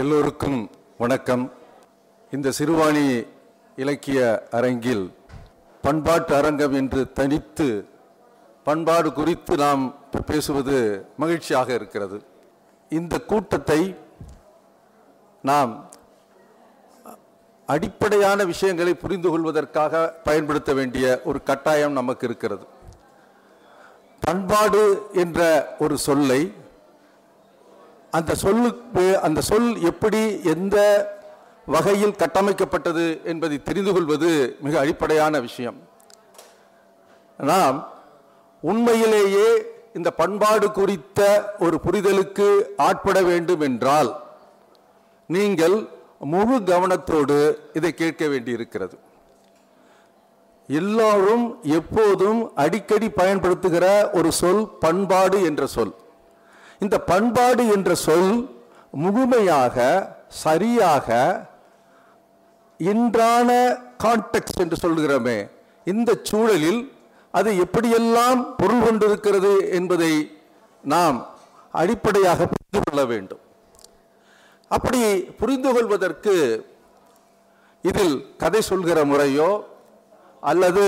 எல்லோருக்கும் வணக்கம். இந்த சிறுவாணி இலக்கிய அரங்கில் பண்பாட்டு அரங்கம் என்று தனித்து பண்பாடு குறித்து நாம் பேசுவது மகிழ்ச்சியாக இருக்கிறது. இந்த கூட்டத்தை நாம் அடிப்படையான விஷயங்களை புரிந்து கொள்வதற்காக பயன்படுத்த வேண்டிய ஒரு கட்டாயம் நமக்கு இருக்கிறது. பண்பாடு என்ற ஒரு சொல்லை அந்த சொல்லுக்கு அந்த சொல் எப்படி எந்த வகையில் கட்டமைக்கப்பட்டது என்பதை தெரிந்து கொள்வது மிக அடிப்படையான விஷயம். நாம் உண்மையிலேயே இந்த பண்பாடு குறித்த ஒரு புரிதலுக்கு ஆட்பட வேண்டும் என்றால் நீங்கள் முழு கவனத்தோடு இதை கேட்க வேண்டியிருக்கிறது. எல்லாரும் எப்போதும் அடிக்கடி பயன்படுத்துகிற ஒரு சொல் பண்பாடு என்ற சொல். இந்த பண்பாடு என்ற சொல் முழுமையாக சரியாக இன்றான கான்டெக்ட் என்று சொல்கிறோமே இந்த சூழலில் அது எப்படியெல்லாம் பொருள் கொண்டிருக்கிறது என்பதை நாம் அடிப்படையாக புரிந்து கொள்ள வேண்டும். அப்படி புரிந்து கொள்வதற்கு இதில் கதை சொல்கிற முறையோ அல்லது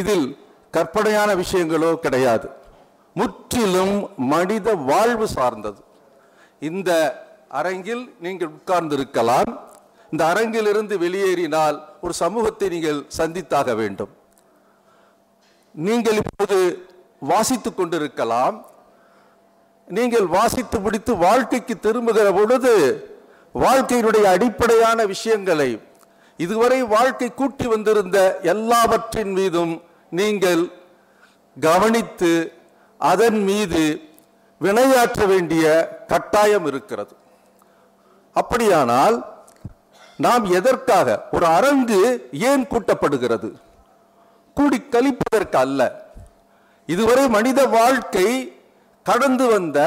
இதில் கற்பனையான விஷயங்களோ கிடையாது. முற்றிலும் மனித வாழ்வு சார்ந்தது. இந்த அரங்கில் நீங்கள் உட்கார்ந்திருக்கலாம். இந்த அரங்கிலிருந்து வெளியேறினால் ஒரு சமூகத்தை நீங்கள் சந்தித்தாக வேண்டும். நீங்கள் இப்போது வாசித்துக் கொண்டிருக்கலாம். நீங்கள் வாசித்து முடித்து வாழ்க்கைக்கு திரும்புகிற பொழுது வாழ்க்கையினுடைய அடிப்படையான விஷயங்களை இதுவரை வாழ்க்கை கூட்டி வந்திருந்த எல்லாவற்றின் மீதும் நீங்கள் கவனித்து அதன் மீது வினையாற்ற வேண்டிய கட்டாயம் இருக்கிறது. அப்படியானால் நாம் எதற்காக ஒரு அரங்கு ஏன் கூட்டப்படுகிறது? கூடி கழிப்பதற்கு அல்ல. இதுவரை மனித வாழ்க்கை கடந்து வந்த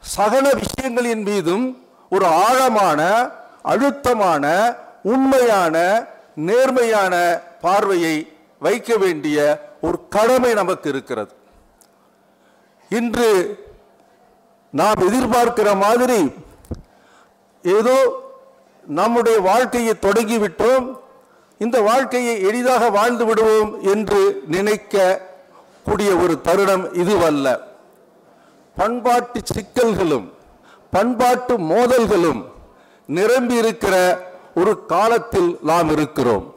சகல விஷயங்களின் மீதும் ஒரு ஆழமான அழுத்தமான உண்மையான நேர்மையான பார்வையை வைக்க வேண்டிய ஒரு கடமை நமக்கு இருக்கிறது. இன்று நாம் எதிர்பார்க்கிற மாதிரி ஏதோ நம்முடைய வாழ்க்கையை தொடங்கிவிட்டோம். இந்த வாழ்க்கையை எளிதாக வாழ்ந்து விடுவோம் என்று நினைக்க கூடிய ஒரு தருணம் இதுவல்ல. பண்பாட்டு சிக்கல்களும் பண்பாட்டு மோதல்களும் நிரம்பி இருக்கிற ஒரு காலத்தில் நாம் இருக்கிறோம்.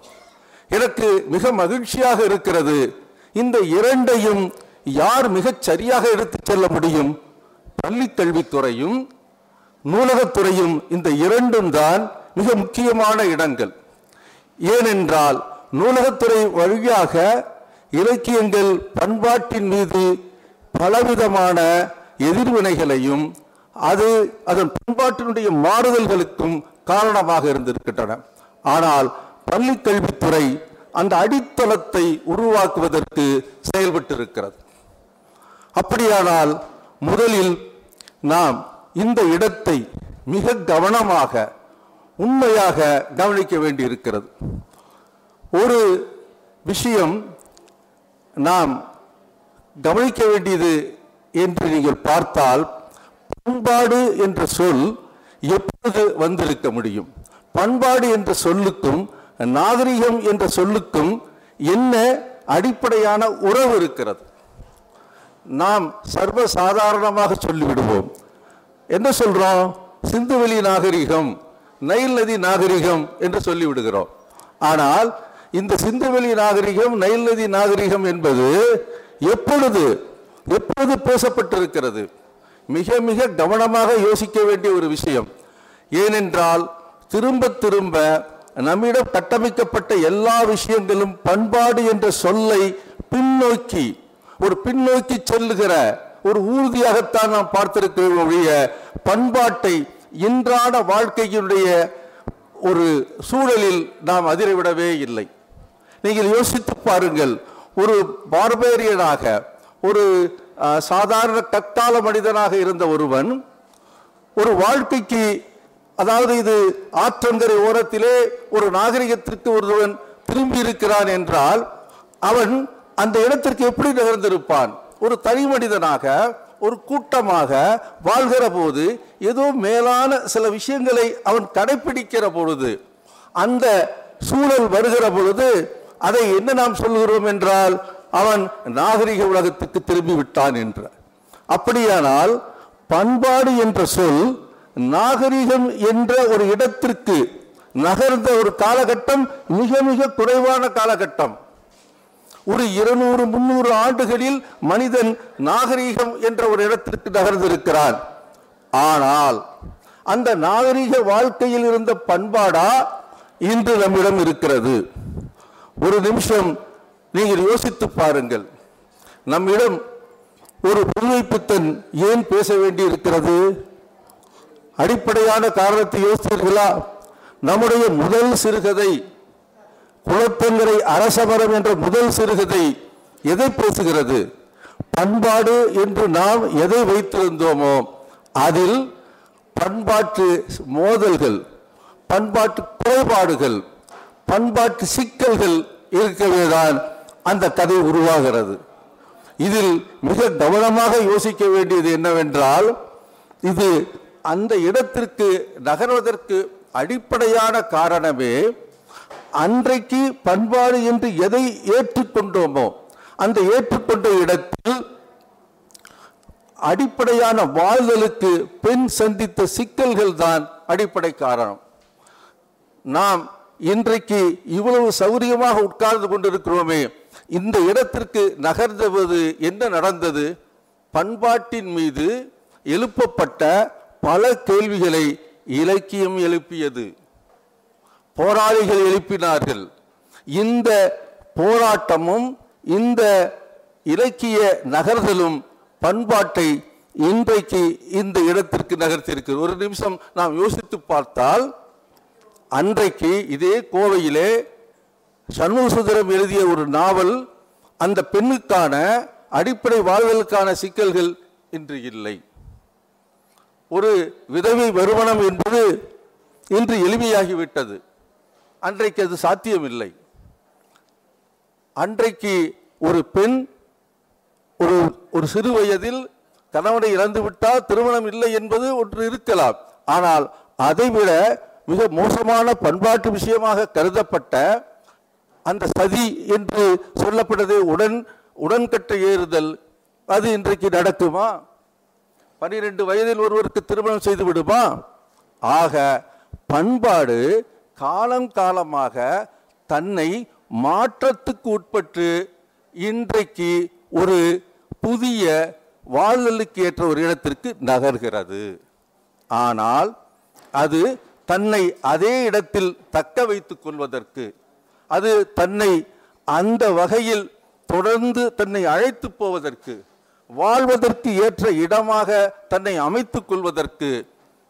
எனக்கு மிக மகிழ்ச்சியாக இருக்கிறது. இந்த இரண்டையும் யார் மிகச் சரியாக எடுத்துச் செல்ல முடியும்? பள்ளிக் கல்வித்துறையும் நூலகத்துறையும் இந்த இரண்டும் தான் மிக முக்கியமான இடங்கள். ஏனென்றால் நூலகத்துறை வழியாக இலக்கியங்கள் பண்பாட்டின் மீது பலவிதமான எதிர்வினைகளையும் அது அதன் பண்பாட்டினுடைய மாறுதல்களுக்கும் காரணமாக இருந்திருக்கின்றன. ஆனால் பள்ளி கல்வித்துறை அந்த அடித்தளத்தை உருவாக்குவதற்கு செயல்பட்டிருக்கிறது. அப்படியானால் முதலில் நாம் இந்த இடத்தை மிக கவனமாக உண்மையாக கவனிக்க வேண்டியிருக்கிறது. ஒரு விஷயம் நாம் கவனிக்க வேண்டியது என்று நீங்கள் பார்த்தால் பண்பாடு என்ற சொல் எப்பொழுது வந்திருக்க முடியும்? பண்பாடு என்ற சொல்லுக்கும் நாகரிகம் என்ற சொல்லுக்கும் என்ன அடிப்படையான உறவு இருக்கிறது? நாம் சர்வ சாதாரணமாக சொல்லிவிடுவோம். என்ன சொல்கிறோம் சிந்துவெளி நாகரிகம் நைல் நதி நாகரிகம் என்று சொல்லிவிடுகிறோம். ஆனால் இந்த சிந்துவெளி நாகரிகம் நைல் நதி நாகரிகம் என்பது எப்பொழுது எப்பொழுது பேசப்பட்டிருக்கிறது? மிக மிக கவனமாக யோசிக்க வேண்டிய ஒரு விஷயம். ஏனென்றால் திரும்ப திரும்ப நம்மிடம் கட்டமைக்கப்பட்ட எல்லா விஷயங்களும் பண்பாடு என்ற சொல்லை பின்னோக்கி ஒரு பின்னோக்கி செல்லுகிற ஒரு ஊர்தியாகத்தான் நாம் பார்த்திருக்கிறோம் ஒழிய பண்பாட்டை இன்றாட வாழ்க்கையினுடைய ஒரு சூழலில் நாம் அதிரவிடவே இல்லை. நீங்கள் யோசித்து பாருங்கள் ஒரு பார்பேரியனாக ஒரு சாதாரண கட்டாள மனிதனாக இருந்த ஒருவன் ஒரு வாழ்க்கைக்கு அதாவது இது ஆற்றங்கரை ஓரத்திலே ஒரு நாகரிகத்திற்கு ஒருவன் திரும்பி இருக்கிறான் என்றால் அவன் அந்த இடத்திற்கு எப்படி நகர்ந்திருப்பான்? ஒரு தனி மனிதனாக ஒரு கூட்டமாக வாழ்கிற போது ஏதோ மேலான சில விஷயங்களை அவன் கடைபிடிக்கிற பொழுது அந்த சூழல் வருகிற பொழுது அதை என்ன நாம் சொல்கிறோம் என்றால் அவன் நாகரிக உலகத்துக்கு திரும்பி விட்டான் என்ற. அப்படியானால் பண்பாடு என்ற சொல் நாகரிகம் என்ற ஒரு இடத்திற்கு நகர்ந்த ஒரு காலகட்டம் மிக மிக குறைவான காலகட்டம். ஒரு இருநூறு முன்னூறு ஆண்டுகளில் மனிதன் நாகரீகம் என்ற ஒரு இடத்திற்கு நகர்ந்திருக்கிறான். ஆனால் அந்த நாகரீக வாழ்க்கையில் இருந்த பண்பாடா இன்று நம்மிடம் இருக்கிறது. ஒரு நிமிஷம் நீங்கள் யோசித்து பாருங்கள். நம்மிடம் ஒரு புதுமைப்புத்தன் ஏன் பேச வேண்டி இருக்கிறது அடிப்படையான காரணத்தை யோசித்தீர்களா? நம்முடைய முதல் சிறுகதை குளத்தங்கரை அரசமரம் என்ற முதல் சிறுகதை எதை பேசுகிறது? பண்பாடு என்று நாம் எதை வைத்திருந்தோமோ அதில் பண்பாட்டு மோதல்கள் பண்பாட்டு குறைபாடுகள் பண்பாட்டு சிக்கல்கள் இருக்கவேதான் அந்த கதை உருவாகிறது. இதில் மிக கவனமாக யோசிக்க வேண்டியது என்னவென்றால் இது அந்த இடத்திற்கு நகர்வதற்கு அடிப்படையான காரணமே அன்றைக்கு பண்பாடு என்று எதை ஏற்றுக்கொண்டோமோ அந்த ஏற்றுக்கொண்ட இடத்தில் அடிப்படையான வாழ்தலுக்கு பெண் சந்தித்த சிக்கல்கள் தான் அடிப்படை காரணம். நாம் இன்றைக்கு இவ்வளவு சௌரியமாக உட்கார்ந்து கொண்டிருக்கிறோமே இந்த இடத்திற்கு நகர்ந்தவது என்ன நடந்தது? பண்பாட்டின் மீது எழுப்பப்பட்ட பல கேள்விகளை இலக்கியம் எழுப்பியது. போராளிகள் எழுப்பினார்கள். இந்த போராட்டமும் இந்த இலக்கிய நகர்தலும் பண்பாட்டை இன்றைக்கு இந்த இடத்திற்கு நகர்த்தியிருக்கு ஒரு நிமிஷம் நாம் யோசித்து பார்த்தால் அன்றைக்கு இதே கோவையிலே சண்முகசுந்தரம் எழுதிய ஒரு நாவல் அந்த பெண்ணுக்கான அடிப்படை வாழ்தலுக்கான சிக்கல்கள் இன்று இல்லை. ஒரு விதவை வருமானம் என்பது இன்று எளிமையாகிவிட்டது. அன்றைக்கு அது சாத்தியமில்லை. அன்றைக்கு ஒரு பெண் ஒரு ஒரு சிறு வயதில் கணவனை இழந்துவிட்டால் திருமணம் இல்லை என்பது ஒன்று இருக்கலாம். ஆனால் அதைவிட மிக மோசமான பண்பாட்டு விஷயமாக கருதப்பட்ட அந்த சதி என்று சொல்லப்பட்டது உடன் உடன்கட்டை ஏறுதல். அது இன்றைக்கு நடக்குமா? பனிரெண்டு வயதில் ஒருவருக்கு திருமணம் செய்து விடுமா? ஆக பண்பாடு காலம் காலமாக தன்னை மாற்றத்துக்கு உட்பட்டு இன்றைக்கு ஒரு புதிய வாழ்தலுக்கு ஏற்ற ஒரு இடத்திற்கு நகர்கிறது. ஆனால் அது தன்னை அதே இடத்தில் தக்க வைத்துக் கொள்வதற்கு அது தன்னை அந்த வகையில் தொடர்ந்து தன்னை அழைத்து போவதற்கு வாழ்வதற்கு ஏற்ற இடமாக தன்னை அமைத்துக் கொள்வதற்கு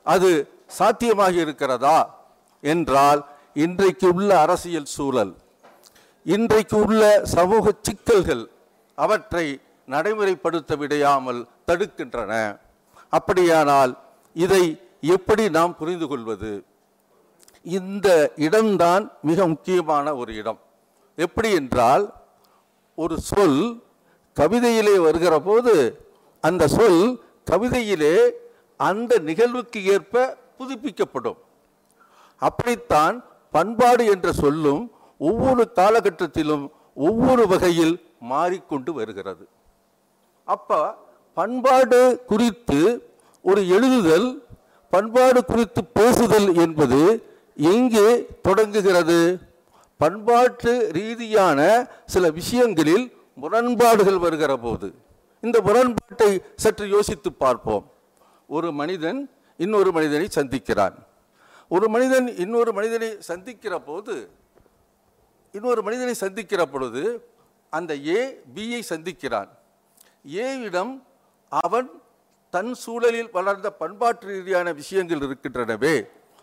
அது சாத்தியமாக இருக்கிறதா? என்றால் இன்றைக்கு உள்ள அரசியல் சூழல் இன்றைக்கு உள்ள சமூக சிக்கல்கள் அவற்றை நடைமுறைப்படுத்த விடையாமல் தடுக்கின்றன. அப்படியானால் இதை எப்படி நாம் புரிந்து கொள்வது? இந்த இடம்தான் மிக முக்கியமான ஒரு இடம். எப்படி என்றால் ஒரு சொல் கவிதையிலே வருகிற போது அந்த சொல் கவிதையிலே அந்த நிகழ்வுக்கு ஏற்ப புதுப்பிக்கப்படும். அப்படித்தான் பண்பாடு என்ற சொல்லும் ஒவ்வொரு காலகட்டத்திலும் ஒவ்வொரு வகையில் மாறிக்கொண்டு வருகிறது. அப்போ பண்பாடு குறித்து ஒரு எழுதுதல் பண்பாடு குறித்து பேசுதல் என்பது எங்கே தொடங்குகிறது? பண்பாட்டு ரீதியான சில விஷயங்களில் முரண்பாடுகள் வருகிற போது. இந்த முரண்பாட்டை சற்று யோசித்து பார்ப்போம். ஒரு மனிதன் இன்னொரு மனிதனை சந்திக்கிறான். ஒரு மனிதன் இன்னொரு மனிதனை சந்திக்கிற போது இன்னொரு மனிதனை சந்திக்கிற பொழுது அந்த ஏ பியை சந்திக்கிறான். ஏவிடம் அவன் தன் சூழலில் வளர்ந்த பண்பாட்டு ரீதியான விஷயங்கள் இருக்கின்றனவே.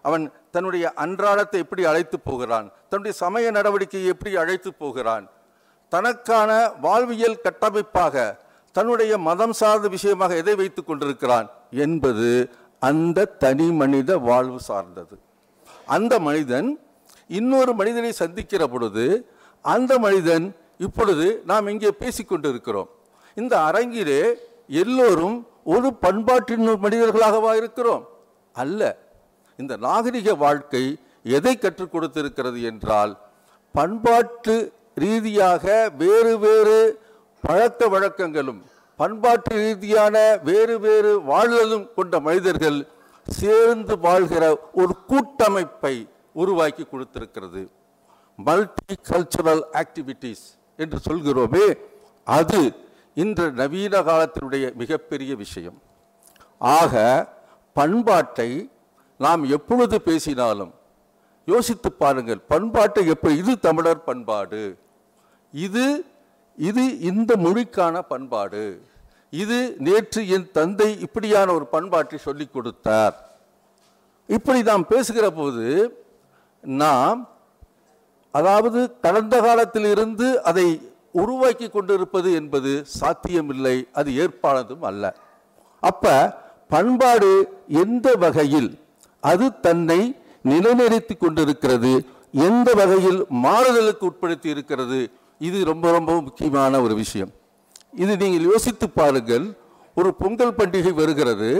அவன் தன்னுடைய அன்றாடத்தை எப்படி அழைத்து போகிறான்? தன்னுடைய சமய நடவடிக்கையை எப்படி அழைத்து போகிறான்? தனக்கான வாழ்வியல் கட்டமைப்பாக தன்னுடைய மதம் சார்ந்த விஷயமாக எதை வைத்துக் கொண்டிருக்கிறான்? என்பது அந்த தனி மனித வாழ்வு சார்ந்தது. அந்த மனிதன் இன்னொரு மனிதனை சந்திக்கிற பொழுது அந்த மனிதன் இப்பொழுது நாம் இங்கே பேசிக்கொண்டிருக்கிறோம் இந்த அரங்கிலே எல்லோரும் ஒரு பண்பாட்டின் மனிதர்களாகவா இருக்கிறோம். அல்ல இந்த நாகரிக வாழ்க்கை எதை கற்றுக் கொடுத்திருக்கிறது என்றால் பண்பாட்டு ரீதியாக வேறு வேறு பழக்க வழக்கங்களும் பண்பாட்டு ரீதியான வேறு வேறு வாழ்தலும் கொண்ட மனிதர்கள் சேர்ந்து வாழ்கிற ஒரு கூட்டமைப்பை உருவாக்கி கொடுத்திருக்கிறது. மல்டி கல்ச்சுரல் ஆக்டிவிட்டீஸ் என்று சொல்கிறோமே அது இன்று நவீன காலத்தினுடைய மிகப்பெரிய விஷயம். ஆக பண்பாட்டை நாம் எப்பொழுது பேசினாலும் யோசித்து பாருங்கள் பண்பாட்டை எப்படி இது தமிழர் பண்பாடு இது இது இந்த மொழிக்கான பண்பாடு. இது நேற்று என் தந்தை இப்படியான ஒரு பண்பாட்டை சொல்லிக் கொடுத்தார். இப்படி நாம் பேசுகிற போது நாம் அதாவது கடந்த காலத்தில் இருந்து அதை உருவாக்கி கொண்டிருப்பது என்பது சாத்தியமில்லை அது ஏற்பானதும் அல்ல. அப்ப பண்பாடு எந்த வகையில் அது தன்னை நிலைநிறுத்தி கொண்டிருக்கிறது எந்த வகையில் மாறுதலுக்கு உட்படுத்தி இருக்கிறது இது ரொம்ப ரொம்ப முக்கியமான ஒரு விஷயம். இது நீங்கள் யோசித்து பாருங்கள் ஒரு பொங்கல் பண்டிகை வருகிறது.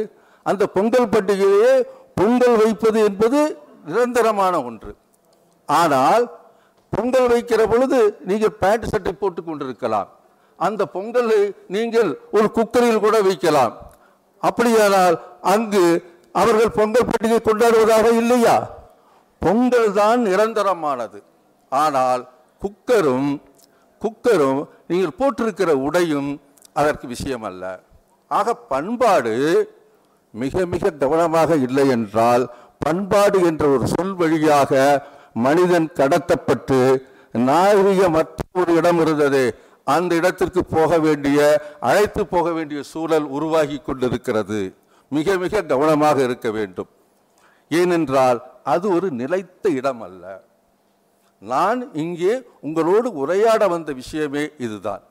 அந்த பொங்கல் பண்டிகையே பொங்கல் வைப்பது என்பது நிரந்தரமான ஒன்று. ஆனால் பொங்கல் வைக்கிற பொழுது நீங்கள் பேண்ட் சட்டை போட்டு கொண்டிருக்கலாம். அந்த பொங்கலை நீங்கள் ஒரு குக்கரில் கூட வைக்கலாம். அப்படியானால் அங்கு அவர்கள் பொங்கல் பண்டிகை கொண்டாடுவதாக இல்லையா? பொங்கல் தான் நிரந்தரமானது. ஆனால் குக்கரும் குக்கரும் நீங்கள் போட்டிருக்கிற உடையும் அதற்கு விஷயம் அல்ல ஆக பண்பாடு மிக மிக கவனமாக இல்லை என்றால் பண்பாடு என்ற ஒரு சொல் வழியாக மனிதன் கடத்தப்பட்டு நாகரிகமற்ற ஒரு இடம் இருந்தது. அந்த இடத்திற்கு போக வேண்டிய அழைத்து போக வேண்டிய சூழல் உருவாகி கொண்டிருக்கிறது. மிக மிக கவனமாக இருக்க வேண்டும். ஏனென்றால் அது ஒரு நிலைத்த இடம் அல்ல நான் இங்கே உங்களோடு உரையாட வந்த விஷயமே இதுதான்.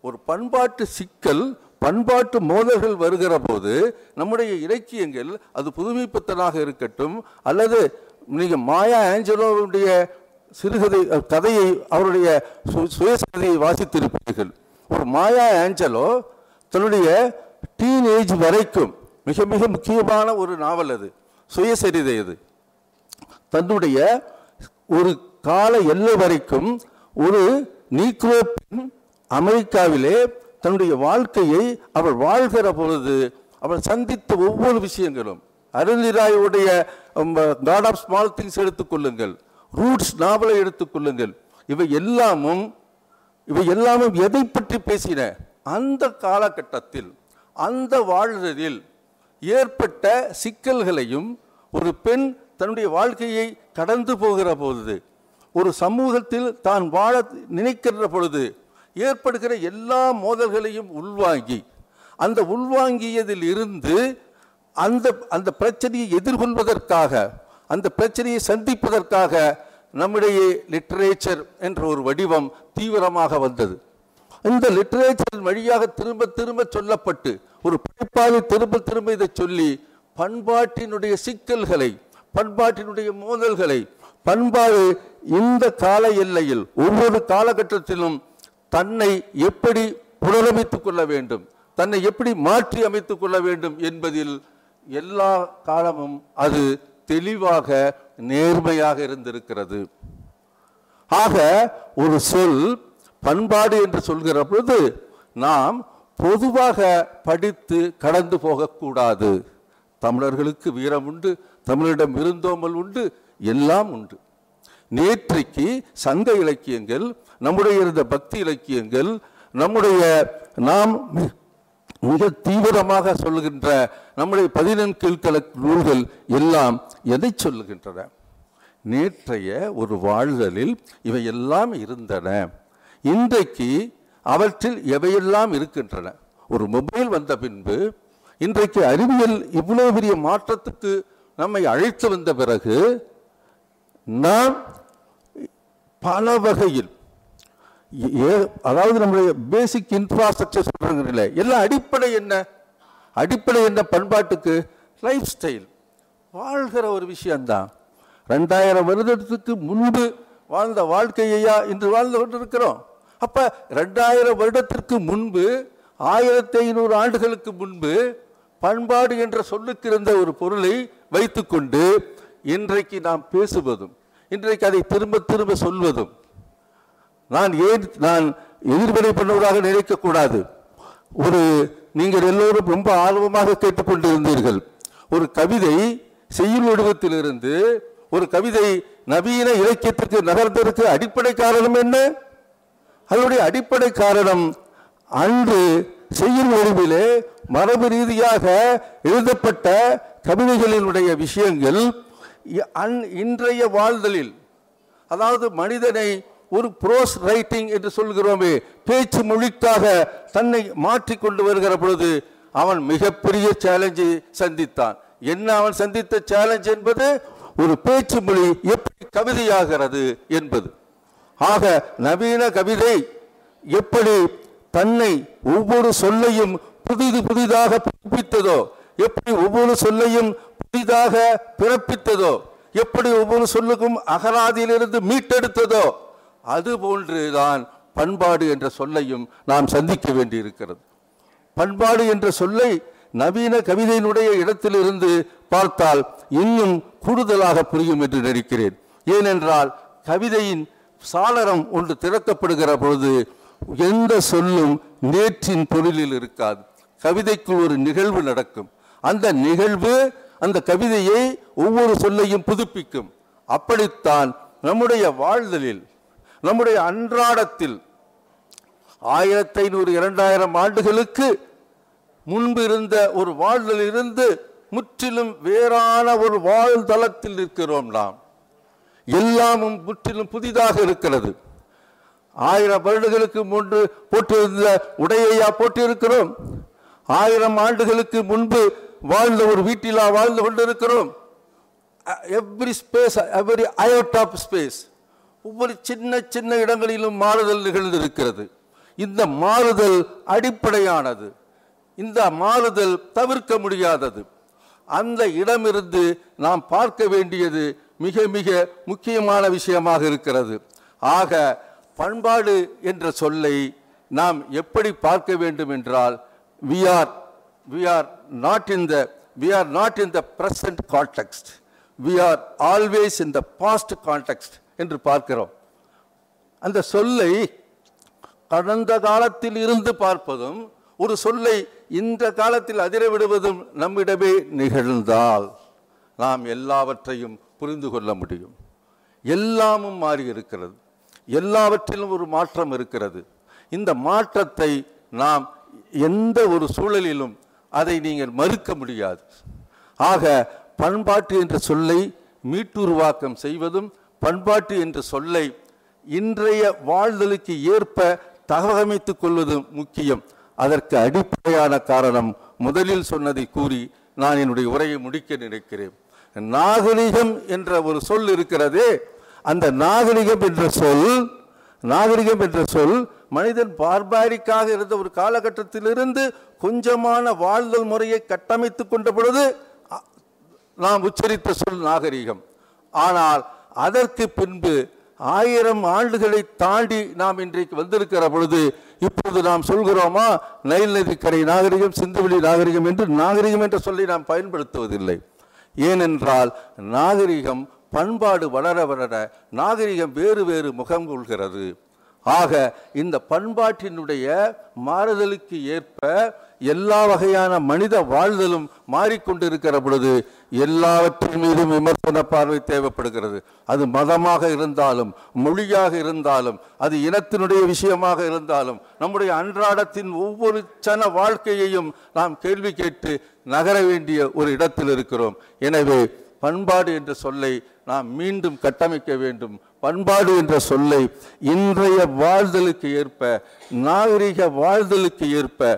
ஒரு பண்பாட்டு சிக்கல் பண்பாட்டு மோதல்கள் வருகிற போது நம்முடைய இலக்கியங்கள் அது புதுமைப்பித்தனாக இருக்கட்டும் அல்லது நீங்கள் மாயா ஆஞ்சலோவுடைய சிறுகதை கதையை அவருடைய சு- சுயசரிதையை வாசித்திருப்பீர்கள். ஒரு மாயா ஆஞ்சலோ தன்னுடைய டீனேஜ் வரைக்கும் மிக மிக முக்கியமான ஒரு நாவல் அது சுயசரிதை அது. தன்னுடைய ஒரு கால எல்லை வரைக்கும் ஒரு நீக்ரோ பெண் அமெரிக்காவிலே தன்னுடைய வாழ்க்கையை அவள் வாழ்கிற பொழுது அவள் சந்தித்த ஒவ்வொரு விஷயங்களும். அருந்திராயுடைய காட் ஆஃப் ஸ்மால் திங்ஸ் எடுத்துக்கொள்ளுங்கள் ரூட்ஸ் நாவலை எடுத்துக்கொள்ளுங்கள் இவை எல்லாமும் இவை எல்லாமும் எதை பற்றி பேசின? அந்த காலகட்டத்தில் அந்த வாழ்தலில் ஏற்பட்ட சிக்கல்களையும் ஒரு பெண் தன்னுடைய வாழ்க்கையை கடந்து போகிற பொழுது ஒரு சமூகத்தில் தான் வாழ நினைக்கின்ற பொழுது ஏற்படுகிற எல்லா மோதல்களையும் உள்வாங்கி அந்த உள்வாங்கியதில் இருந்து அந்த அந்த பிரச்சனையை எதிர்கொள்வதற்காக அந்த பிரச்சனையை சந்திப்பதற்காக நம்முடைய லிட்ரேச்சர் என்ற ஒரு வடிவம் தீவிரமாக வந்தது. இந்த லிட்ரேச்சர் வழியாக திரும்ப திரும்ப சொல்லப்பட்டு ஒரு படைப்பாளி திரும்ப திரும்ப இதை சொல்லி பண்பாட்டினுடைய சிக்கல்களை பண்பாட்டினுடைய மோதல்களை பண்பாடு இந்த கால எல்லையில் ஒவ்வொரு காலகட்டத்திலும் தன்னை எப்படி புனரமைத்துக் கொள்ள வேண்டும் தன்னை எப்படி மாற்றி அமைத்துக் கொள்ள வேண்டும் என்பதில் எல்லா காலமும் அது தெளிவாக நேர்மையாக இருந்திருக்கிறது. ஆக ஒரு சொல் பண்பாடு என்று சொல்கிற பொழுது நாம் பொதுவாக படித்து கடந்து போகக்கூடாது. தமிழர்களுக்கு வீரம் உண்டு தமிழிடம் விருந்தோமல் உண்டு எல்லாம் உண்டு. நேற்றைக்கு சங்க இலக்கியங்கள் நம்முடைய இருந்த பக்தி இலக்கியங்கள் நம்முடைய நாம் மிக தீவிரமாக சொல்லுகின்ற நம்முடைய பதினெண் கீழ்கல நூல்கள் எல்லாம் எதை சொல்லுகின்றன? நேற்றைய ஒரு வாழ்தலில் இவை எல்லாம் இருந்தன. இன்றைக்கு அவற்றில் எவையெல்லாம் இருக்கின்றன? ஒரு மொபைல் வந்த பின்பு இன்றைக்கு அறிவியல் இவ்வளோ பெரிய மாற்றத்துக்கு நம்மை அழைத்து வந்த பிறகு நாம் பல வகையில் ஏ- அதாவது நம்முடைய பேசிக் இன்ஃப்ராஸ்ட்ரக்சர் சொல்றாங்கல்ல எல்லாம் அடிப்படை என்ன? அடிப்படை என்ன பண்பாட்டுக்கு? லைஃப் ஸ்டைல் வாழ்கிற ஒரு விஷயந்தான் ரெண்டாயிரம் வருடத்துக்கு முன்பு வாழ்ந்த வாழ்க்கையா இன்று வாழ்ந்து கொண்டிருக்கிறோம். அப்போ ரெண்டாயிரம் வருடத்திற்கு முன்பு ஆயிரத்தி ஐநூறு ஆண்டுகளுக்கு முன்பு பண்பாடு என்ற சொல்லுக்கு இருந்த ஒரு பொருளை வைத்துக்கொண்டு இன்றைக்கு நாம் பேசுவதும் இன்றைக்கு அதை திரும்ப திரும்ப சொல்வதும் நான் ஏன் நான் எதிர்வினை பண்ணுவதாக நினைக்கக்கூடாது. ஒரு நீங்கள் எல்லோரும் ரொம்ப ஆர்வமாக கேட்டுக்கொண்டிருந்தீர்கள். ஒரு கவிதை செய்யுள் வடிவத்திலிருந்து ஒரு கவிதை நவீன இலக்கியத்திற்கு நகர்ந்ததற்கு அடிப்படை காரணம் என்ன? அதனுடைய அடிப்படை காரணம் அன்று செய்யுள் வடிவிலே மரபு ரீதியாக எழுதப்பட்ட கவிதைகளினுடைய விஷயங்கள் அன்- இன்றைய வாழ்தலில் அதாவது மனிதனை ஒரு ப்ரோஸ் ரைட்டிங் என்று சொல்கிறோமே பேச்சு மொழிக்காக தன்னை மாற்றி கொண்டு வருகிற பொழுது அவன் மிகப்பெரிய சேலஞ்சை சந்தித்தான். என்ன அவன் சந்தித்த சேலஞ்ச் என்பது? ஒரு பேச்சு மொழி எப்படி கவிதையாகிறது என்பது. ஆக நவீன கவிதை எப்படி தன்னை ஒவ்வொரு சொல்லையும் புதிது புதிதாக புதுப்பித்ததோ எப்படி ஒவ்வொரு சொல்லையும் புதிதாக பிறப்பித்ததோ எப்படி ஒவ்வொரு சொல்லுக்கும் அகராதியிலிருந்து மீட்டெடுத்ததோ அதுபோன்றுதான் பண்பாடு என்ற சொல்லையும் நாம் சந்திக்க வேண்டியிருக்கிறது. பண்பாடு என்ற சொல்லை நவீன கவிதையினுடைய இடத்திலிருந்து பார்த்தால் இன்னும் கூடுதலாக புரியும் என்று நினைக்கிறேன். ஏனென்றால் கவிதையின் சாளரம் ஒன்று திறக்கப்படுகிற பொழுது எந்த சொல்லும் நேற்றின் பொருளில் இருக்காது. கவிதைக்குள் ஒரு நிகழ்வு நடக்கும். அந்த நிகழ்வு அந்த கவிதையை ஒவ்வொரு சொல்லையும் புதுப்பிக்கும். அப்படித்தான் நம்முடைய வாழ்தலில் நம்முடைய அன்றாடத்தில் ஆயிரத்தி ஐநூறு இரண்டாயிரம் ஆண்டுகளுக்கு முன்பு இருந்த ஒரு வாழ்தல் இருந்து முற்றிலும் வேறான ஒரு வாழ்தளத்தில் இருக்கிறோம் நாம். எல்லாமும் முற்றிலும் புதிதாக இருக்கிறது. ஆயிரம் வருடங்களுக்கு முன்பு போட்டிருந்த உடையையா போட்டிருக்கிறோம். ஆயிரம் ஆண்டுகளுக்கு முன்பு வாழ்ந்த ஒரு வீட்டிலா வாழ்ந்து கொண்டிருக்கிறோம். Every space every iota of space ஒவ்வொரு சின்ன சின்ன இடங்களிலும் மாறுதல் நிகழ்ந்திருக்கிறது. இந்த மாறுதல் அடிப்படையானது. இந்த மாறுதல் தவிர்க்க முடியாதது. அந்த இடமிருந்து நாம் பார்க்க வேண்டியது மிக மிக முக்கியமான விஷயமாக இருக்கிறது. ஆக பண்பாடு என்ற சொல்லை நாம் எப்படி பார்க்க வேண்டும் என்றால் we are we are not in the we are not in the present context. We are always in the past context என்று பார்க்கிறோம். அந்த சொல்லை கடந்த காலத்தில் இருந்து பார்ப்பதும் ஒரு சொல்லை இந்த காலத்தில் அதிர விடுவதும் நம்மிடமே நிகழ்ந்தால் நாம் எல்லாவற்றையும் புரிந்து கொள்ள முடியும். எல்லாமும் மாறி இருக்கிறது. எல்லாவற்றிலும் ஒரு மாற்றம் இருக்கிறது. இந்த மாற்றத்தை நாம் எந்த ஒரு சூழலிலும் அதை நீங்கள் மறுக்க முடியாது. ஆக பண்பாட்டு என்ற சொல்லை மீட்டுருவாக்கம் செய்வதும் பண்பாட்டு என்ற சொல்லை இன்றைய வாழ்தலுக்கு ஏற்ப தகவமைத்துக் கொள்வதும் முக்கியம். அதற்கு அடிப்படையான காரணம் முதலில் சொன்னதை கூறி நான் என்னுடைய உரையை முடிக்க நினைக்கிறேன். நாகரிகம் என்ற ஒரு சொல் இருக்கிறதே அந்த நாகரிகம் என்ற சொல் நாகரிகம் என்ற சொல் மனிதன் பார்பாரிக்காக இருந்த ஒரு காலகட்டத்திலிருந்து கொஞ்சமான வாழ்தல் முறையை கட்டமைத்து கொண்ட பொழுது நாம் உச்சரித்த சொல் நாகரிகம். ஆனால் அதற்கு பின்பு ஆயிரம் ஆண்டுகளை தாண்டி நாம் இன்றைக்கு வந்திருக்கிற பொழுது இப்பொழுது நாம் சொல்கிறோமா நைல் நதிக்கரை நாகரிகம் சிந்துவெளி நாகரிகம் என்று நாகரிகம் என்ற சொல்லை நாம் பயன்படுத்துவதில்லை. ஏனென்றால் நாகரிகம் பண்பாடு வளர வளர நாகரிகம் வேறு வேறு முகம் கொள்கிறது. ஆக இந்த பண்பாட்டினுடைய மாறுதலுக்கு ஏற்ப எல்லா வகையான மனித வாழ்தலும் மாறிக்கொண்டிருக்கிற பொழுது எல்லாவற்றின் மீதும் விமர்சன பார்வை தேவைப்படுகிறது. அது மதமாக இருந்தாலும் மொழியாக இருந்தாலும் அது இனத்தினுடைய விஷயமாக இருந்தாலும் நம்முடைய அன்றாடத்தின் ஒவ்வொரு சன வாழ்க்கையையும் நாம் கேள்வி கேட்டு நகர வேண்டிய ஒரு இடத்தில் இருக்கிறோம். எனவே பண்பாடு என்ற சொல்லை நாம் மீண்டும் கட்டமைக்க வேண்டும். பண்பாடு என்ற சொல்லை இன்றைய வாழ்தலுக்கு ஏற்ப நாகரிக வாழ்தலுக்கு ஏற்ப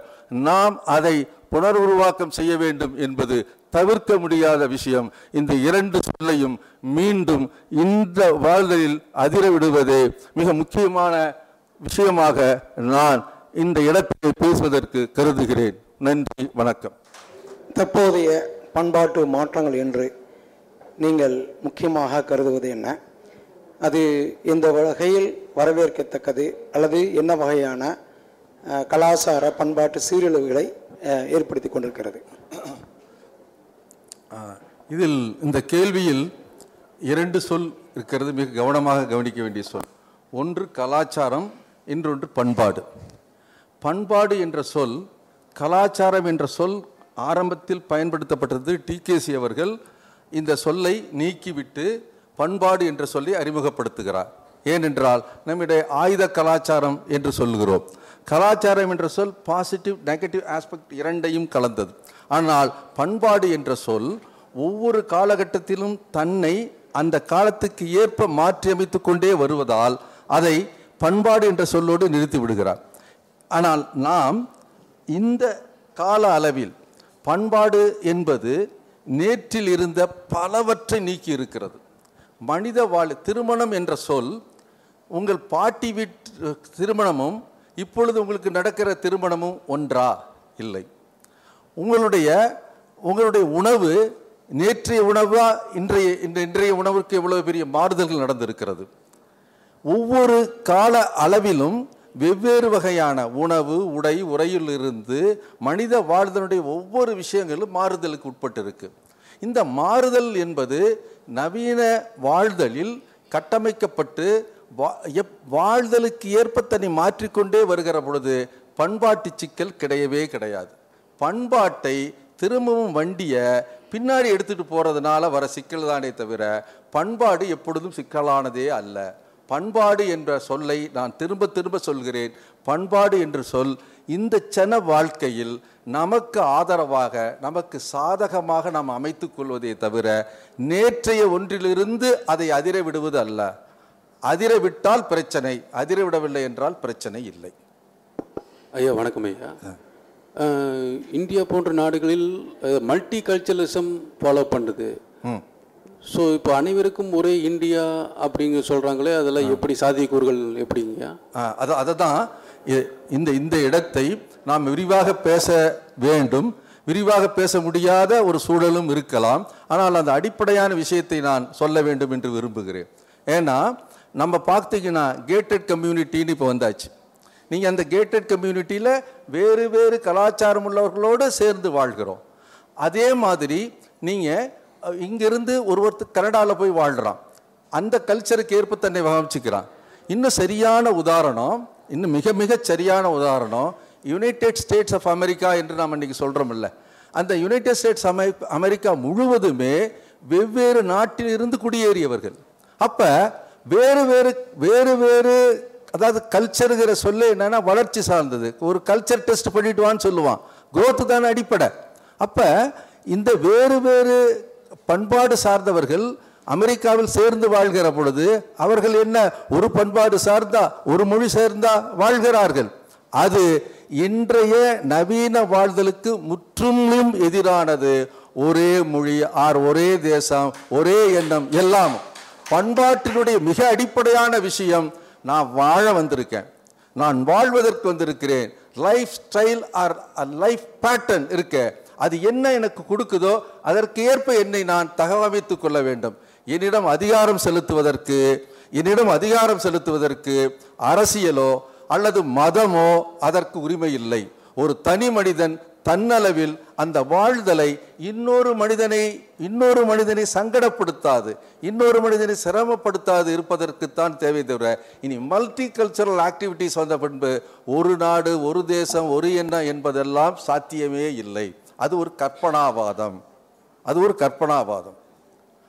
நாம் அதை புனருருவாக்கம் செய்ய வேண்டும் என்பது தவிர்க்க முடியாத விஷயம். இந்த இரண்டு சொல்லையும் மீண்டும் இந்த வாழ்தலில் அதிர விடுவதே மிக முக்கியமான விஷயமாக நான் இந்த இடத்தை பேசுவதற்கு கருதுகிறேன். நன்றி வணக்கம். தற்போதைய பண்பாட்டு மாற்றங்கள் என்று நீங்கள் முக்கியமாக கருதுவது என்ன? அது எந்த வகையில் வரவேற்கத்தக்கது அல்லது என்ன வகையான கலாச்சார பண்பாட்டு சீரழிவுகளை ஏற்படுத்தி கொண்டிருக்கிறது? இதில் இந்த கேள்வியில் இரண்டு சொல் இருக்கிறது மிக கவனமாக கவனிக்க வேண்டிய சொல். ஒன்று கலாச்சாரம் இன்னொன்று பண்பாடு. பண்பாடு என்ற சொல் கலாச்சாரம் என்ற சொல் ஆரம்பத்தில் பயன்படுத்தப்பட்டது டிகேசி அவர்கள் இந்த சொல்லை நீக்கிவிட்டு பண்பாடு என்ற சொல்லை அறிமுகப்படுத்துகிறார். ஏனென்றால் நம்முடைய ஆயுத கலாச்சாரம் என்று சொல்கிறோம் கலாச்சாரம் என்ற சொல் பாசிட்டிவ் நெகட்டிவ் ஆஸ்பெக்ட் இரண்டையும் கலந்தது. ஆனால் பண்பாடு என்ற சொல் ஒவ்வொரு காலகட்டத்திலும் தன்னை அந்த காலத்துக்கு ஏற்ப மாற்றியமைத்துக் கொண்டே வருவதால் அதை பண்பாடு என்ற சொல்லோடு நிறுத்தி விடுகிறார். ஆனால் நாம் இந்த கால அளவில் பண்பாடு என்பது நேற்றில் இருந்த பலவற்றை நீக்கி இருக்கிறது. மனித வாழ் திருமணம் என்ற சொல் உங்கள் பாட்டி வீட்டு திருமணமும் இப்பொழுது உங்களுக்கு நடக்கிற திருமணமும் ஒன்றா? இல்லை. உங்களுடைய உங்களுடைய உணவு நேற்றைய உணவா இன்றைய இந்த இன்றைய உணவுக்கு எவ்வளவு பெரிய மாறுதல்கள் நடந்திருக்கிறது. ஒவ்வொரு கால அளவிலும் வெவ்வேறு வகையான உணவு உடை உரையிலிருந்து மனித வாழ்தலுடைய ஒவ்வொரு விஷயங்களும் மாறுதலுக்கு உட்பட்டிருக்கு. இந்த மாறுதல் என்பது நவீன வாழ்தலில் கட்டமைக்கப்பட்டு வா- எப்- வாழ்தலுக்கு ஏற்ப தன்னை மாற்றிக்கொண்டே வருகிற பொழுது பண்பாட்டு சிக்கல் கிடையவே கிடையாது. பண்பாட்டை திரும்பவும் வண்டியை பின்னாடி எடுத்துகிட்டு போகிறதுனால வர சிக்கல் தானே தவிர பண்பாடு எப்பொழுதும் சிக்கலானதே அல்ல. பண்பாடு என்ற சொல்லை நான் திரும்ப திரும்ப சொல்கிறேன். பண்பாடு என்ற சொல் இந்த சென வாழ்க்கையில் நமக்கு ஆதரவாக நமக்கு சாதகமாக நாம் அமைத்துக் கொள்வதே தவிர நேற்றைய ஒன்றிலிருந்து அதை அதிர விடுவது அல்ல. அதிர விட்டால் பிரச்சனை அதிர விடவில்லை என்றால் பிரச்சனை இல்லை. ஐயா வணக்கம் ஐயா. இந்தியா போன்ற நாடுகளில் மல்டி கல்ச்சரலிசம் ஃபாலோ பண்ணுது. ம். ஸோ இப்போ அனைவருக்கும் ஒரே இந்தியா அப்படிங்க சொல்கிறாங்களே அதெல்லாம் எப்படி சாத்தியக்கூறுகள் எப்படிங்கய்யா ஆ, அது அதை தான் இந்த இந்த இடத்தை நாம் விரிவாக பேச வேண்டும். விரிவாக பேச முடியாத ஒரு சூழலும் இருக்கலாம். ஆனால் அந்த அடிப்படையான விஷயத்தை நான் சொல்ல வேண்டும் என்று விரும்புகிறேன். ஏன்னா நம்ம பார்த்தீங்கன்னா கேட்டட் கம்யூனிட்டின்னு இப்போ வந்தாச்சு. நீங்கள் அந்த கேட்டட் கம்யூனிட்டியில் வேறு வேறு கலாச்சாரம் உள்ளவர்களோடு சேர்ந்து வாழ்கிறோம். அதே மாதிரி நீங்கள் இங்கிருந்து ஒருவர் கனடாவில் போய் வாழ்கிறான் அந்த கல்ச்சருக்கு ஏற்ப தன்னை வகமிச்சுக்கிறான் இன்னும் சரியான உதாரணம் இன்னும் மிக மிக சரியான உதாரணம் யுனைடெட் ஸ்டேட்ஸ் ஆஃப் அமெரிக்கா என்று நாம் இன்றைக்கி சொல்கிறோம்ல அந்த யுனைடெட் ஸ்டேட்ஸ் அமை அமெரிக்கா முழுவதுமே வெவ்வேறு நாட்டிலிருந்து குடியேறியவர்கள். அப்போ வேறு வேறு வேறு வேறு அதாவது கல்ச்சருங்கிற சொல்ல என்னென்னா வளர்ச்சி சார்ந்தது. ஒரு கல்ச்சர் டெஸ்ட் பண்ணிட்டு வான்னு சொல்லுவான். குரோத்து தானே அடிப்படை. அப்போ இந்த வேறு வேறு பண்பாடு சார்ந்தவர்கள் அமெரிக்காவில் சேர்ந்து வாழ்கிற பொழுது அவர்கள் என்ன ஒரு பண்பாடு சார்ந்தா ஒரு மொழி சேர்ந்தா வாழ்கிறார்கள். அது இன்றைய நவீன வாழ்தலுக்கு முற்றிலும் எதிரானது. ஒரே மொழி ஆர் ஒரே தேசம் ஒரே எண்ணம் எல்லாம். பண்பாட்டினுடைய மிக அடிப்படையான விஷயம் நான் வாழ வந்திருக்கேன். நான் வாழ்வதற்கு வந்திருக்கிறேன். Lifestyle or life pattern இருக்கேன் அது என்ன எனக்கு கொடுக்குதோ அதற்கு ஏற்ப என்னை நான் தகவமைத்துக் கொள்ள வேண்டும். என்னிடம் அதிகாரம் செலுத்துவதற்கு என்னிடம் அதிகாரம் செலுத்துவதற்கு அரசியலோ அல்லது மதமோ அதற்கு உரிமை இல்லை. ஒரு தனி மனிதன் தன்னளவில் அந்த வாழ்தலை இன்னொரு மனிதனை இன்னொரு மனிதனை சங்கடப்படுத்தாது இன்னொரு மனிதனை சிரமப்படுத்தாது இருப்பதற்குத்தான் தேவை தவிர இனி மல்டி கல்ச்சரல் ஆக்டிவிட்டிஸ் வந்த பின்பு ஒரு நாடு ஒரு தேசம் ஒரு எண்ணம் என்பதெல்லாம் சாத்தியமே இல்லை. அது ஒரு கற்பனாவாதம். அது ஒரு கற்பனாவாதம்.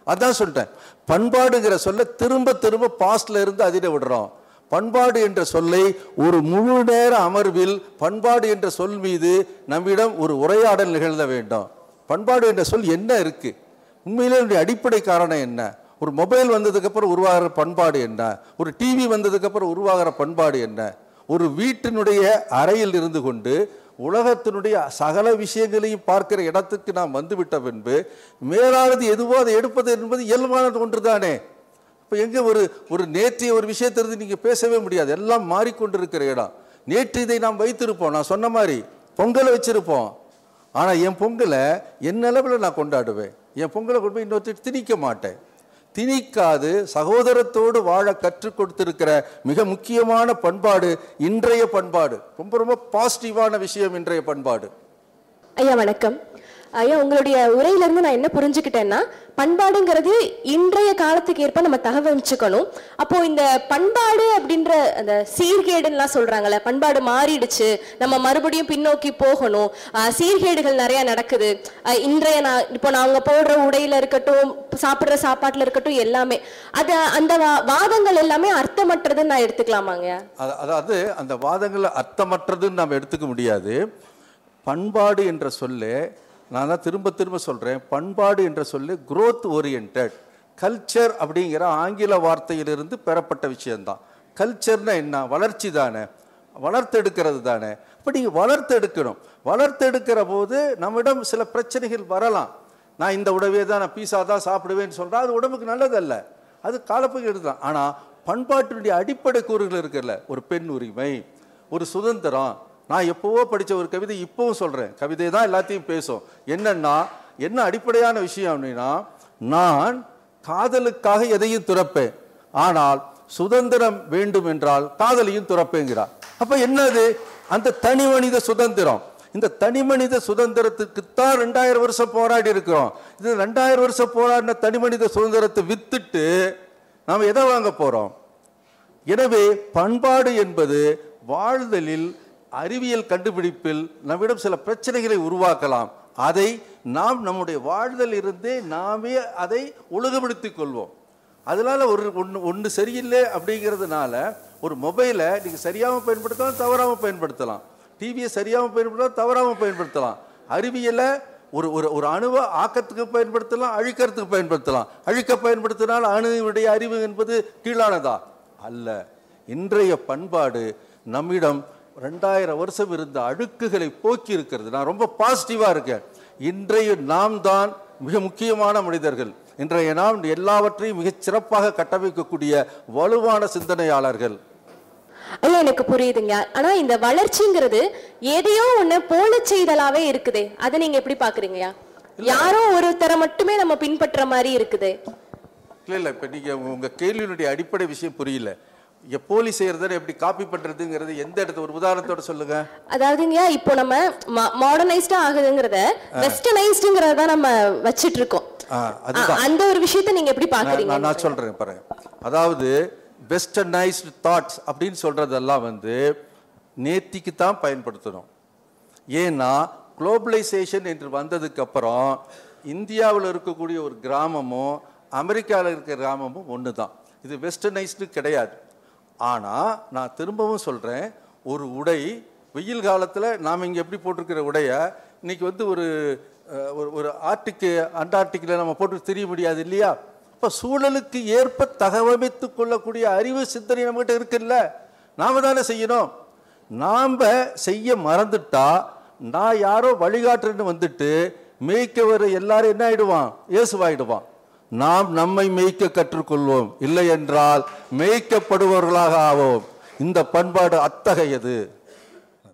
அதான் சொல்லிட்டேன். பண்பாடுங்கிற சொல்ல திரும்ப திரும்ப பாஸ்ட்ல இருந்து அதிர விடுறோம். பண்பாடு என்ற சொல்லை ஒரு முழு நேர அமர்வில் பண்பாடு என்ற சொல் மீது நம்மிடம் ஒரு உரையாடல் நிகழ்த்த வேண்டும். பண்பாடு என்ற சொல் என்ன இருக்கு? உண்மையிலே அடிப்படை காரணம் என்ன? ஒரு மொபைல் வந்ததுக்கப்புறம் உருவாகிற பண்பாடு என்ன? ஒரு டிவி வந்ததுக்கப்புறம் உருவாகிற பண்பாடு என்ன? ஒரு வீட்டினுடைய அறையில் இருந்து கொண்டு உலகத்தினுடைய சகல விஷயங்களையும் பார்க்கிற இடத்துக்கு நாம் வந்துவிட்ட பின்பு மேலானது எதுவோ அதை எடுப்பது என்பது இயல்பானது ஒன்று தானே இப்போ எங்கே ஒரு ஒரு நேற்றைய ஒரு விஷயத்திலிருந்து நீங்கள் பேசவே முடியாது. எல்லாம் மாறிக்கொண்டிருக்கிற இடம். நேற்று இதை நாம் வைத்திருப்போம். நான் சொன்ன மாதிரி பொங்கலை வச்சுருப்போம். ஆனால் என் பொங்கலை என் அளவில் நான் கொண்டாடுவேன்? என் பொங்கலை கொண்டு போய் இன்னொருத்தர் திணிக்க மாட்டேன். திணிக்காது சகோதரத்தோடு வாழ கற்றுக் கொடுத்திருக்கிற மிக முக்கியமான பண்பாடு இன்றைய பண்பாடு. ரொம்ப ரொம்ப பாசிட்டிவான விஷயம் இன்றைய பண்பாடு. ஐயா வணக்கம். ஐயா உங்களுடைய உரையிலிருந்து நான் என்ன புரிஞ்சுக்கிட்டேன்னா பண்பாடுங்கிறது இன்றைய காலத்துக்கு ஏற்ப நம்ம தகவமிச்சுக்கணும் அப்போ இந்த பண்பாடு அப்படின்ற அந்த சீர்கேடுலாம் சொல்றாங்கல்ல பண்பாடு மாறிடுச்சு நம்ம மறுபடியும் பின்னோக்கி போகணும். சீர்கேடுகள் நிறைய நடக்குது. இன்றைய நான் இப்போ நாங்கள் போடுற உடையில இருக்கட்டும் சாப்பிட்ற சாப்பாட்டுல இருக்கட்டும் எல்லாமே அது அந்த வா- வாதங்கள் எல்லாமே அர்த்தமற்றதுன்னு நான் எடுத்துக்கலாமாங்க அதாவது அந்த வாதங்களை அர்த்தமற்றதுன்னு நாம் எடுத்துக்க முடியாது. பண்பாடு என்ற சொல்லு நான் தான் திரும்ப திரும்ப சொல்கிறேன் பண்பாடு என்ற சொல்லு குரோத் ஓரியன்ட் கல்ச்சர் அப்படிங்கிற ஆங்கில வார்த்தையிலிருந்து பெறப்பட்ட விஷயந்தான் கல்ச்சர்னா என்ன? வளர்ச்சி தானே. வளர்த்தெடுக்கிறது தானே. அப்போ நீங்கள் வளர்த்தெடுக்கணும். வளர்த்தெடுக்கிற போது நம்மிடம் சில பிரச்சனைகள் வரலாம். நான் இந்த உடவே தான் நான் பீஸா தான் சாப்பிடுவேன்னு சொல்கிறேன் அது உடம்புக்கு நல்லதல்ல. அது காலப்போக்கு தான் ஆனால் பண்பாட்டினுடைய அடிப்படை கூறுகள் இருக்குல்ல. ஒரு பெண் உரிமை ஒரு சுதந்திரம் நான் எப்போவோ படித்த ஒரு கவிதை இப்போவும் சொல்கிறேன் கவிதை தான் எல்லாத்தையும் பேசும். என்னன்னா என்ன அடிப்படையான விஷயம் அப்படின்னா நான் காதலுக்காக எதையும் துறப்பேன். ஆனால் சுதந்திரம் வேண்டும் என்றால் காதலையும் துறப்பேங்கிறார். அப்போ என்னது? அந்த தனி மனித சுதந்திரம். இந்த தனி மனித சுதந்திரத்துக்குத்தான் ரெண்டாயிரம் வருஷம் போராடி இருக்கிறோம். இது ரெண்டாயிரம் வருஷம் போராடின தனி மனித சுதந்திரத்தை வித்துட்டு நாம் எதை வாங்க போகிறோம் எனவே பண்பாடு என்பது வாழ்தலில் அறிவியல் கண்டுபிடிப்பில் நம்மிடம் சில பிரச்சனைகளை உருவாக்கலாம். அதை நாம் நம்முடைய வாழ்தல் இருந்தே நாமே அதை ஒழுங்குபடுத்திக் கொள்வோம். அதனால் ஒரு ஒன்று ஒன்று சரியில்லை அப்படிங்கிறதுனால ஒரு மொபைலை நீங்கள் சரியாகவும் பயன்படுத்தலாம் தவறாமல் பயன்படுத்தலாம். டிவியை சரியாகவும் பயன்படுத்தலாம் தவறாமல் பயன்படுத்தலாம். அறிவியலை ஒரு ஒரு ஒரு அணுவை ஆக்கத்துக்கு பயன்படுத்தலாம் அழிக்கிறதுக்கு பயன்படுத்தலாம். அழிக்க பயன்படுத்தினால் அணுவினுடைய அறிவு என்பது கீழானதா? அல்ல. இன்றைய பண்பாடு நம்மிடம் ரெண்டாயிரம் வருஷம் இருந்த அழுக்குகளை போக்கி இருக்கிறது நான் ரொம்ப பாசிட்டிவாக இருக்கேன். இன்றைய நாம் தான் மிக முக்கியமான மனிதர்கள். இன்றைய நாம் எல்லாவற்றையும் மிகச் சிறப்பாக கட்டமைக்கக்கூடிய வலுவான சிந்தனையாளர்கள். ஐயா எனக்கு புரியுதுங்க. ஆனா இந்த வளர்ச்சிங்கிறது எதையோ ஒண்ணு போல செய்தலாவே இருக்குதே. அதை நீங்க எப்படி பாக்குறீங்கய்யா யாரோ ஒருத்தரை மட்டுமே நம்ம பின்பற்ற மாதிரி இருக்குது. இல்லை இல்லை. இப்போ நீங்கள் உங்கள் கேள்வியினுடைய அடிப்படை விஷயம் புரியல. இங்கே போலி செய்கிறத எப்படி காப்பி பண்ணுறதுங்கிறது எந்த இடத்துல? ஒரு உதாரணத்தோட சொல்லுங்க. அதாவதுங்கய்யா இப்போ நம்ம மாடர்னைஸ்டா ஆகுதுங்கிறத வெஸ்டர்னைஸ்டுங்கிறத தான் நம்ம வச்சிட்டு இருக்கோம் அந்த ஒரு விஷயத்தை நீங்க எப்படி நான் பாக்குறீங்க நான் சொல்கிறேன் பாருங்க அதாவது வெஸ்டர்னைஸ்டு தாட்ஸ் அப்படின்னு சொல்கிறதெல்லாம் வந்து நேத்திக்கு தான் பயன்படுத்தணும். ஏன்னா குளோபலைசேஷன் என்று வந்ததுக்கு அப்புறம் இந்தியாவில் இருக்கக்கூடிய ஒரு கிராமமும் அமெரிக்காவில் இருக்கிற கிராமமும் ஒன்று தான் இது வெஸ்டர்னைஸ்டு கிடையாது. ஆனால் நான் திரும்பவும் சொல்கிறேன் ஒரு உடை வெயில் காலத்தில் நாம் இங்கே எப்படி போட்டிருக்கிற உடையை இன்றைக்கி வந்து ஒரு ஒரு ஒரு ஆர்டிக்கு அண்டார்டிக்கில் நம்ம போட்டு தெரிய முடியாது இல்லையா? இப்போ சூழலுக்கு ஏற்ப தகவமைத்து கொள்ளக்கூடிய அறிவு சிந்தனை நம்மகிட்ட இருக்குல்ல? நாம் தானே செய்யணும். நாம் செய்ய மறந்துட்டா நான் யாரோ வழிகாட்டுறேன்னு வந்துட்டு மேய்க்க வர எல்லாரும் என்ன ஆகிடுவான் இயேசுவாயிடுவான். நாம் நம்மை மேய்க்க கற்றுக்கொள்வோம். இல்லை என்றால் மேய்க்கப்படுபவர்களாக ஆவோம். இந்த பண்பாடு அத்தகையது.